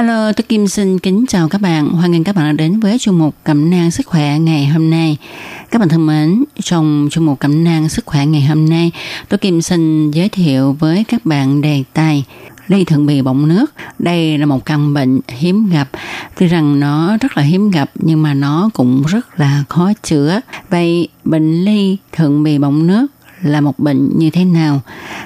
Hello, tôi Kim xin kính chào các bạn. Hoan nghênh các bạn đã đến với chương mục Cẩm nang sức khỏe ngày hôm nay. Các bạn thân mến, trong chương mục Cẩm nang sức khỏe ngày hôm nay, tôi Kim xin giới thiệu với các bạn đề tài ly thượng bì bọng nước. Đây là một căn bệnh hiếm gặp. Tuy rằng nó rất là hiếm gặp nhưng mà nó cũng rất là khó chữa. Vậy bệnh ly thượng bì bọng nước là một bệnh như thế nào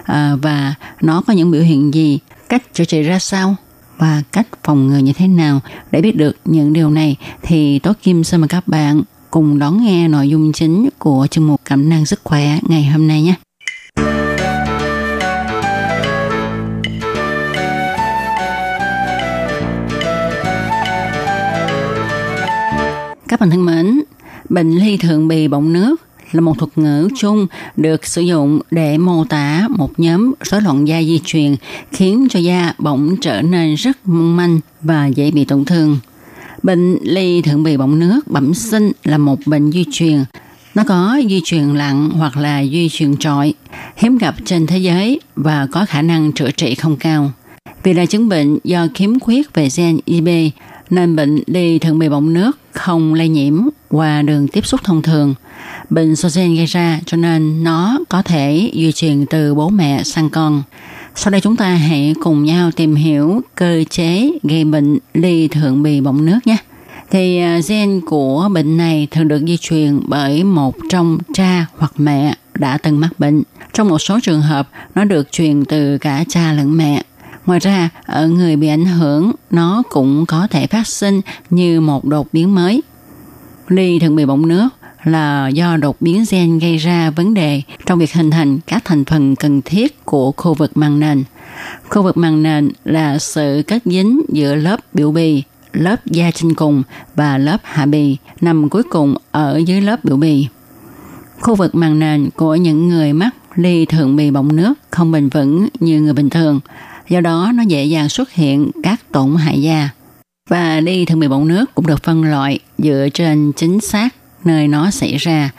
à, và nó có những biểu hiện gì, cách chữa trị ra sao? Và cách phòng ngừa như thế nào để biết được những điều này thì Tố Kim xin mời các bạn cùng đón nghe nội dung chính của chương mục Cảm năng sức khỏe ngày hôm nay nhé. Các bạn thân mến, bệnh ly thượng bì bọng nước là một thuật ngữ chung được sử dụng để mô tả một nhóm rối loạn da di truyền khiến cho da bỗng trở nên rất mong manh và dễ bị tổn thương. Bệnh ly thượng bì bọng nước bẩm sinh là một bệnh di truyền. Nó có di truyền lặng hoặc là di truyền trội, hiếm gặp trên thế giới và có khả năng chữa trị không cao. Vì là chứng bệnh do khiếm khuyết về gen IB, nên bệnh ly thượng bì bọng nước không lây nhiễm qua đường tiếp xúc thông thường. Bệnh do gen gây ra cho nên nó có thể di truyền từ bố mẹ sang con. Sau đây chúng ta hãy cùng nhau tìm hiểu cơ chế gây bệnh ly thượng bì bọng nước nhé. Thì à, gen của bệnh này thường được di truyền bởi một trong cha hoặc mẹ đã từng mắc bệnh. Trong một số trường hợp, nó được truyền từ cả cha lẫn mẹ. Ngoài ra, ở người bị ảnh hưởng, nó cũng có thể phát sinh như một đột biến mới. Ly thường bị bọng nước là do đột biến gen gây ra vấn đề trong việc hình thành các thành phần cần thiết của khu vực màng nền. Khu vực màng nền là sự kết dính giữa lớp biểu bì, lớp da trên cùng và lớp hạ bì nằm cuối cùng ở dưới lớp biểu bì. Khu vực màng nền của những người mắc ly thượng bì bọng nước không bền vững như người bình thường – do đó, nó dễ dàng xuất hiện các tổn hại da. Và đi thường bị bọng nước cũng được phân loại dựa trên chính xác nơi nó xảy ra.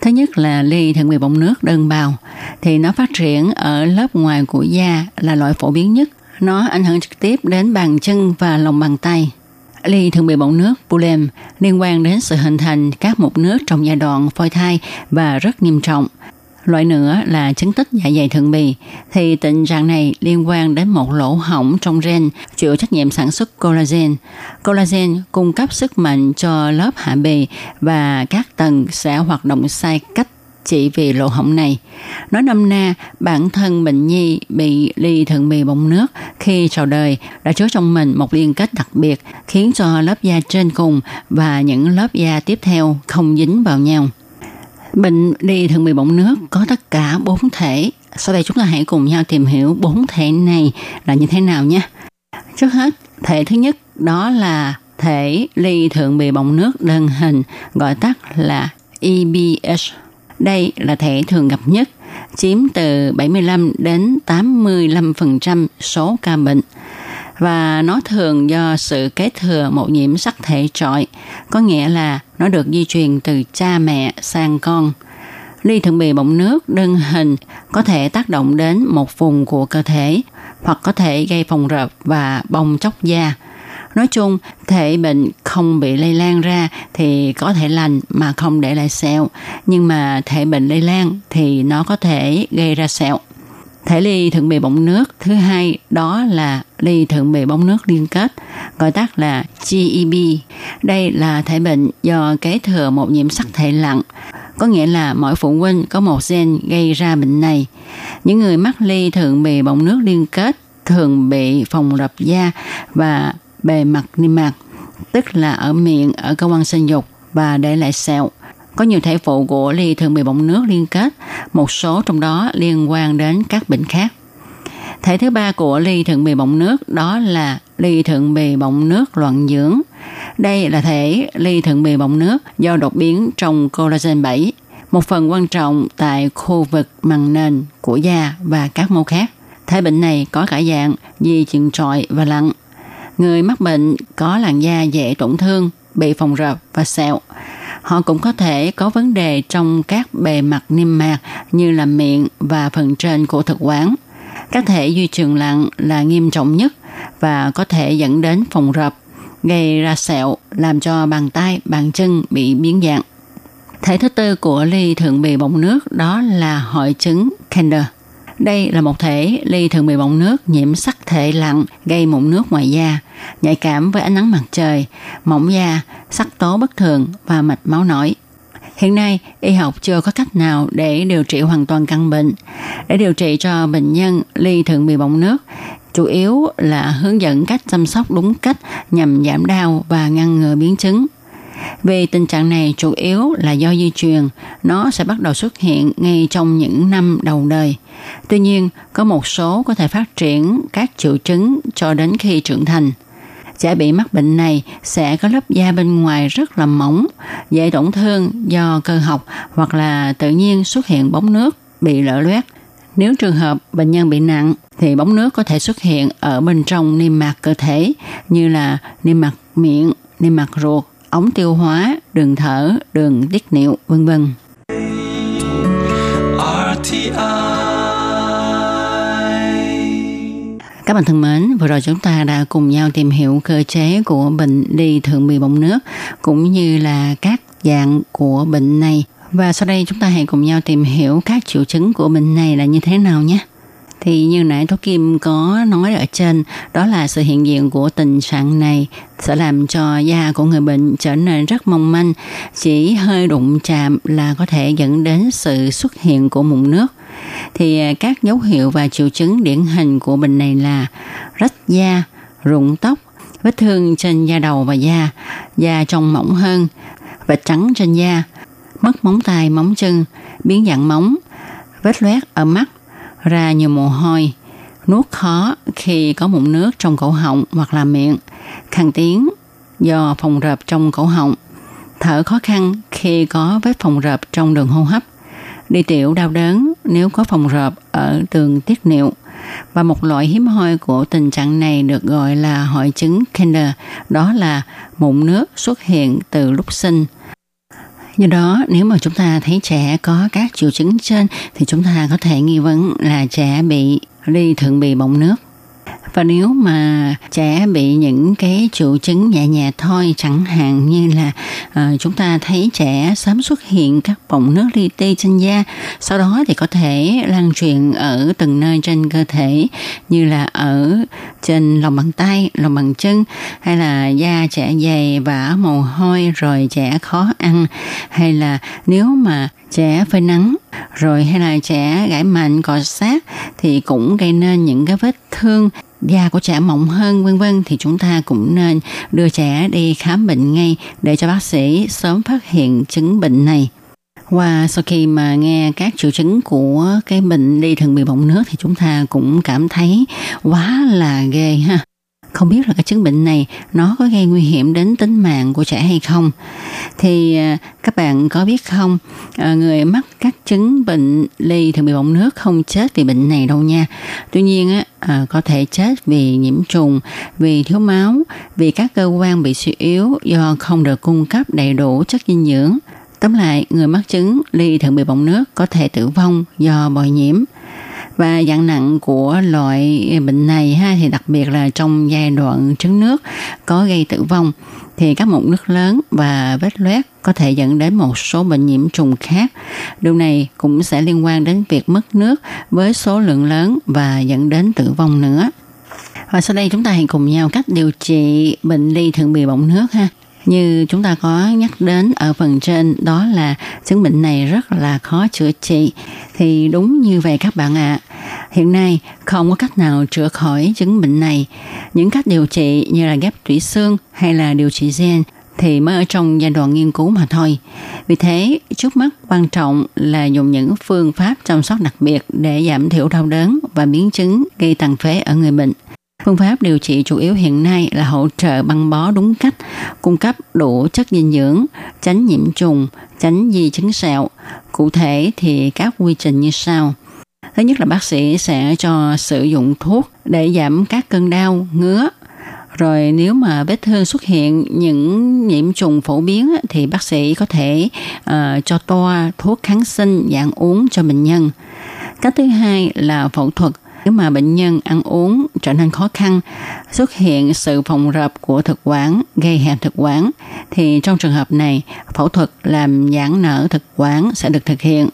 Thứ nhất là ly thượng bị bọng nước đơn bào, thì nó phát triển ở lớp ngoài của da là loại phổ biến nhất. Nó ảnh hưởng trực tiếp đến bàn chân và lòng bàn tay. Ly thường bị bọng nước Pulem liên quan đến sự hình thành các mụn nước trong giai đoạn phôi thai và rất nghiêm trọng – Loại nữa là chứng tích dạ dày thượng bì, thì tình trạng này liên quan đến một lỗ hỏng trong gen chịu trách nhiệm sản xuất collagen. Collagen cung cấp sức mạnh cho lớp hạ bì và các tầng sẽ hoạt động sai cách chỉ vì lỗ hổng này. Nói năm na, bản thân bệnh nhi bị ly thượng bì bọng nước khi chào đời đã chứa trong mình một liên kết đặc biệt khiến cho lớp da trên cùng và những lớp da tiếp theo không dính vào nhau. Bệnh đi thường bị bọng nước có tất cả bốn thể. Sau đây chúng ta hãy cùng nhau tìm hiểu bốn thể này là như thế nào nhé. Trước hết, thể thứ nhất đó là thể ly thượng bì bọng nước đơn hình, gọi tắt là EBS. Đây là thể thường gặp nhất, chiếm từ 75 đến 85% số ca bệnh và nó thường do sự kế thừa một nhiễm sắc thể trội có nghĩa là nó được di truyền từ cha mẹ sang con. Ly thượng bì bọng nước đơn hình có thể tác động đến một vùng của cơ thể hoặc có thể gây phồng rợp và bong chóc da. Nói chung, thể bệnh không bị lây lan ra thì có thể lành mà không để lại sẹo. Nhưng mà thể bệnh lây lan thì nó có thể gây ra sẹo. Thể ly thượng bì bọng nước thứ hai đó là ly thượng bì bọng nước liên kết, gọi tắt là GEB. Đây là thể bệnh do kế thừa một nhiễm sắc thể lặng, có nghĩa là mỗi phụ huynh có một gen gây ra bệnh này. Những người mắc ly thượng bì bọng nước liên kết thường bị phòng rập da và bề mặt niêm mạc. tức là ở miệng, ở cơ quan sinh dục và để lại sẹo. Có nhiều thể phụ của ly thường bị bọng nước liên kết, một số trong đó liên quan đến các bệnh khác. Thể thứ ba của ly thượng bì bọng nước đó là ly thượng bì bọng nước loạn dưỡng. Đây là thể ly thượng bì bọng nước do đột biến trong collagen 7, một phần quan trọng tại khu vực màng nền của da và các mô khác. Thể bệnh này có cả dạng di chuyển trọi và lặn. Người mắc bệnh có làn da dễ tổn thương, bị phòng rợp và sẹo. Họ cũng có thể có vấn đề trong các bề mặt niêm mạc như là miệng và phần trên của thực quản. Các thể duy trường lặng là nghiêm trọng nhất và có thể dẫn đến phòng rập, gây ra sẹo, làm cho bàn tay, bàn chân bị biến dạng. Thể thứ tư của ly thượng bì bọng nước đó là hội chứng Kender. Đây là một thể ly thường bị bọng nước nhiễm sắc thể lặn gây mụn nước ngoài da, nhạy cảm với ánh nắng mặt trời, mỏng da, sắc tố bất thường và mạch máu nổi. Hiện nay, y học chưa có cách nào để điều trị hoàn toàn căn bệnh. Để điều trị cho bệnh nhân ly thường bị bọng nước, chủ yếu là hướng dẫn cách chăm sóc đúng cách nhằm giảm đau và ngăn ngừa biến chứng. Vì tình trạng này chủ yếu là do di truyền, nó sẽ bắt đầu xuất hiện ngay trong những năm đầu đời. Tuy nhiên, có một số có thể phát triển các triệu chứng cho đến khi trưởng thành. Trẻ bị mắc bệnh này sẽ có lớp da bên ngoài rất là mỏng, dễ tổn thương do cơ học hoặc là tự nhiên xuất hiện bóng nước bị lở loét. Nếu trường hợp bệnh nhân bị nặng thì bóng nước có thể xuất hiện ở bên trong niêm mạc cơ thể như là niêm mạc miệng, niêm mạc ruột, ống tiêu hóa, đường thở, đường tiết niệu, vân vân. Các bạn thân mến, vừa rồi chúng ta đã cùng nhau tìm hiểu cơ chế của bệnh đi thượng bì bọng nước cũng như là các dạng của bệnh này. Và sau đây chúng ta hãy cùng nhau tìm hiểu các triệu chứng của bệnh này là như thế nào nhé. Thì như nãy Thú Kim có nói ở trên, đó là sự hiện diện của tình trạng này sẽ làm cho da của người bệnh trở nên rất mong manh, chỉ hơi đụng chạm là có thể dẫn đến sự xuất hiện của mụn nước. Thì à, các dấu hiệu và triệu chứng điển hình của bệnh này là rách da, rụng tóc, vết thương trên da đầu và da, da trông mỏng hơn, vệt trắng trên da, mất móng tay, móng chân, biến dạng móng, vết loét ở mắt, ra nhiều mồ hôi, nuốt khó khi có mụn nước trong cổ họng hoặc là miệng, khăn tiếng do phòng rợp trong cổ họng, thở khó khăn khi có vết phòng rợp trong đường hô hấp, đi tiểu đau đớn nếu có phòng rợp ở đường tiết niệu. Và một loại hiếm hoi của tình trạng này được gọi là hội chứng Kinder, đó là mụn nước xuất hiện từ lúc sinh – Do đó, nếu mà chúng ta thấy trẻ có các triệu chứng trên thì chúng ta có thể nghi vấn là trẻ bị ly thượng bì bọng nước. Và nếu mà trẻ bị những cái triệu chứng nhẹ nhẹ thôi chẳng hạn như là uh, chúng ta thấy trẻ sớm xuất hiện các bọng nước li ti trên da sau đó thì có thể lan truyền ở từng nơi trên cơ thể như là ở trên lòng bàn tay lòng bàn chân hay là da trẻ dày và mồ hôi rồi trẻ khó ăn. Hay là nếu mà trẻ phơi nắng rồi hay là trẻ gãi mạnh cọ sát thì cũng gây nên những cái vết thương da của trẻ mỏng hơn, vân vân, thì chúng ta cũng nên đưa trẻ đi khám bệnh ngay để cho bác sĩ sớm phát hiện chứng bệnh này. Và sau khi mà nghe các triệu chứng của cái bệnh đi thường bị bọng nước thì chúng ta cũng cảm thấy quá là ghê ha không biết là cái chứng bệnh này nó có gây nguy hiểm đến tính mạng của trẻ hay không. Thì à, các bạn có biết không à, người mắc các chứng bệnh ly thường bị bỏng nước không chết vì bệnh này đâu nha. Tuy nhiên á à, có thể chết vì nhiễm trùng vì thiếu máu vì các cơ quan bị suy yếu do không được cung cấp đầy đủ chất dinh dưỡng. Tóm lại, người mắc chứng ly thường bị bỏng nước có thể tử vong do bội nhiễm và dạng nặng của loại bệnh này ha, thì đặc biệt là trong giai đoạn trứng nước có gây tử vong, thì các mụn nước lớn và vết loét có thể dẫn đến một số bệnh nhiễm trùng khác. Điều này cũng sẽ liên quan đến việc mất nước với số lượng lớn và dẫn đến tử vong nữa. Và sau đây chúng ta hãy cùng nhau cách điều trị bệnh ly thượng bì bọng nước ha như chúng ta có nhắc đến ở phần trên đó là chứng bệnh này rất là khó chữa trị thì đúng như vậy các bạn ạ à, hiện nay không có cách nào chữa khỏi chứng bệnh này Những cách điều trị như là ghép tủy xương hay là điều trị gen thì mới ở trong giai đoạn nghiên cứu mà thôi. Vì thế, trước mắt quan trọng là dùng những phương pháp chăm sóc đặc biệt để giảm thiểu đau đớn và biến chứng gây tàn phế ở người bệnh. Phương pháp điều trị chủ yếu hiện nay là hỗ trợ băng bó đúng cách, cung cấp đủ chất dinh dưỡng, tránh nhiễm trùng, tránh di chứng sẹo. Cụ thể thì các quy trình như sau. Thứ nhất là bác sĩ sẽ cho sử dụng thuốc để giảm các cơn đau, ngứa, rồi nếu mà vết thương xuất hiện những nhiễm trùng phổ biến thì bác sĩ có thể uh, cho toa thuốc kháng sinh dạng uống cho bệnh nhân. Cách thứ hai là phẫu thuật. Nếu mà bệnh nhân ăn uống trở nên khó khăn, xuất hiện sự phòng rập của thực quản gây hẹp thực quản, thì trong trường hợp này, phẫu thuật làm giãn nở thực quản sẽ được thực hiện.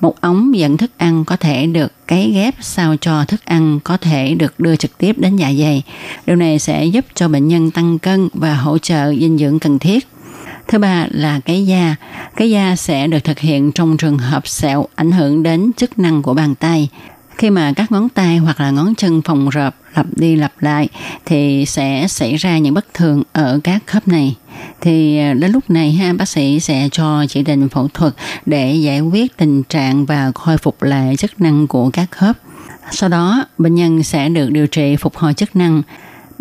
Một ống dẫn thức ăn có thể được cấy ghép sao cho thức ăn có thể được đưa trực tiếp đến dạ dày. Điều này sẽ giúp cho bệnh nhân tăng cân và hỗ trợ dinh dưỡng cần thiết. Thứ ba là cái da. Cái da sẽ được thực hiện trong trường hợp sẹo ảnh hưởng đến chức năng của bàn tay. Khi mà các ngón tay hoặc là ngón chân phòng rộp, lặp đi lặp lại thì sẽ xảy ra những bất thường ở các khớp này. Thì à, đến lúc này ha, bác sĩ sẽ cho chỉ định phẫu thuật để giải quyết tình trạng và khôi phục lại chức năng của các khớp. Sau đó, bệnh nhân sẽ được điều trị phục hồi chức năng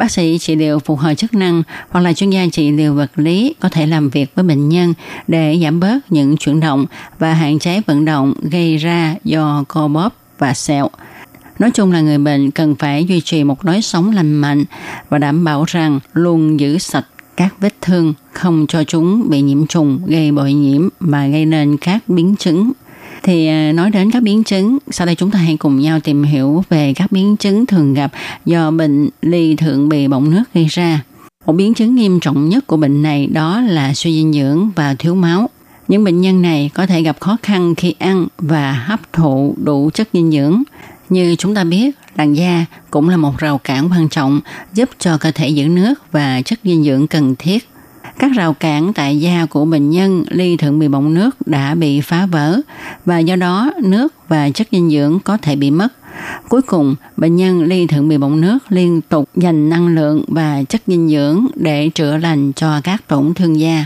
bác sĩ trị liệu phục hồi chức năng hoặc là chuyên gia trị liệu vật lý có thể làm việc với bệnh nhân để giảm bớt những chuyển động và hạn chế vận động gây ra do co bóp và sẹo. Nói chung là người bệnh cần phải duy trì một lối sống lành mạnh và đảm bảo rằng luôn giữ sạch các vết thương, không cho chúng bị nhiễm trùng, gây bội nhiễm và gây nên các biến chứng. Thì à, nói đến các biến chứng, sau đây chúng ta hãy cùng nhau tìm hiểu về các biến chứng thường gặp do bệnh ly thượng bì bọng nước gây ra. Một biến chứng nghiêm trọng nhất của bệnh này đó là suy dinh dưỡng và thiếu máu. Những bệnh nhân này có thể gặp khó khăn khi ăn và hấp thụ đủ chất dinh dưỡng. Như chúng ta biết, làn da cũng là một rào cản quan trọng giúp cho cơ thể giữ nước và chất dinh dưỡng cần thiết. Các rào cản tại da của bệnh nhân ly thượng bị bọng nước đã bị phá vỡ và do đó nước và chất dinh dưỡng có thể bị mất. Cuối cùng, bệnh nhân ly thượng bị bọng nước liên tục dành năng lượng và chất dinh dưỡng để chữa lành cho các tổn thương da.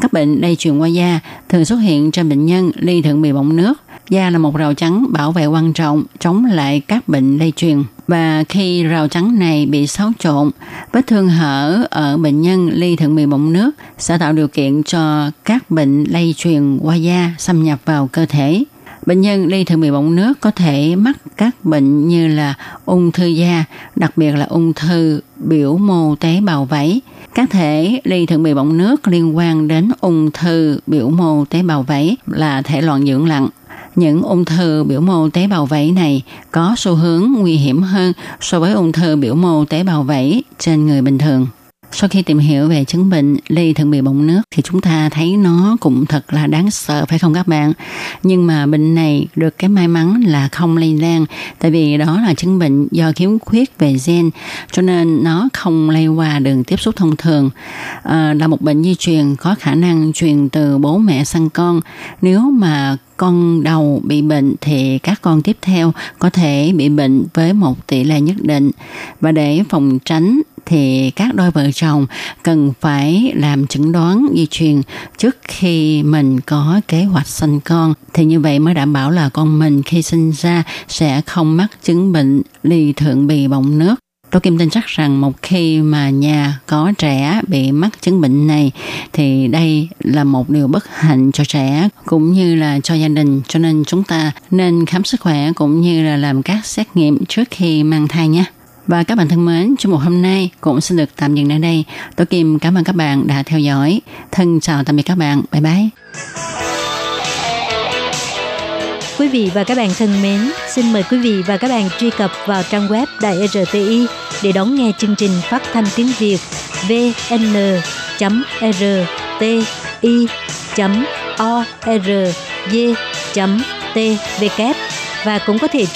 Các bệnh lây truyền qua da thường xuất hiện trên bệnh nhân ly thượng bì bọng nước. Da là một rào chắn bảo vệ quan trọng chống lại các bệnh lây truyền. Và khi rào chắn này bị xáo trộn, vết thương hở ở bệnh nhân ly thượng bì bọng nước sẽ tạo điều kiện cho các bệnh lây truyền qua da xâm nhập vào cơ thể. Bệnh nhân ly thượng bì bọng nước có thể mắc các bệnh như là ung thư da, đặc biệt là ung thư biểu mô tế bào vảy, các thể ly thượng bì bọng nước liên quan đến ung thư biểu mô tế bào vảy là thể loạn dưỡng lặng. Những ung thư biểu mô tế bào vảy này có xu hướng nguy hiểm hơn so với ung thư biểu mô tế bào vảy trên người bình thường. Sau khi tìm hiểu về chứng bệnh ly thượng bị bọng nước thì chúng ta thấy nó cũng thật là đáng sợ phải không các bạn? Nhưng mà bệnh này được cái may mắn là không lây lan tại vì đó là chứng bệnh do khiếm khuyết về gen cho nên nó không lây qua đường tiếp xúc thông thường. À, là một bệnh di truyền có khả năng truyền từ bố mẹ sang con. Nếu mà con đầu bị bệnh thì các con tiếp theo có thể bị bệnh với một tỷ lệ nhất định và để phòng tránh thì các đôi vợ chồng cần phải làm chẩn đoán di truyền trước khi mình có kế hoạch sinh con. Thì như vậy mới đảm bảo là con mình khi sinh ra sẽ không mắc chứng bệnh ly thượng bì bọng nước. Tôi Kim tin chắc rằng một khi mà nhà có trẻ bị mắc chứng bệnh này, thì đây là một điều bất hạnh cho trẻ cũng như là cho gia đình. Cho nên chúng ta nên khám sức khỏe cũng như là làm các xét nghiệm trước khi mang thai nhé. Và các bạn thân mến, trong một hôm nay cũng xin được tạm dừng tại đây. Tôi Kim cảm ơn các bạn đã theo dõi. Thân chào tạm biệt các bạn. Bye bye. Quý vị và các bạn thân mến, xin mời quý vị và các bạn truy cập vào trang web Đài RTI để đón nghe chương trình phát thanh tiếng Việt vn.rti.org.tvk và cũng có thể truy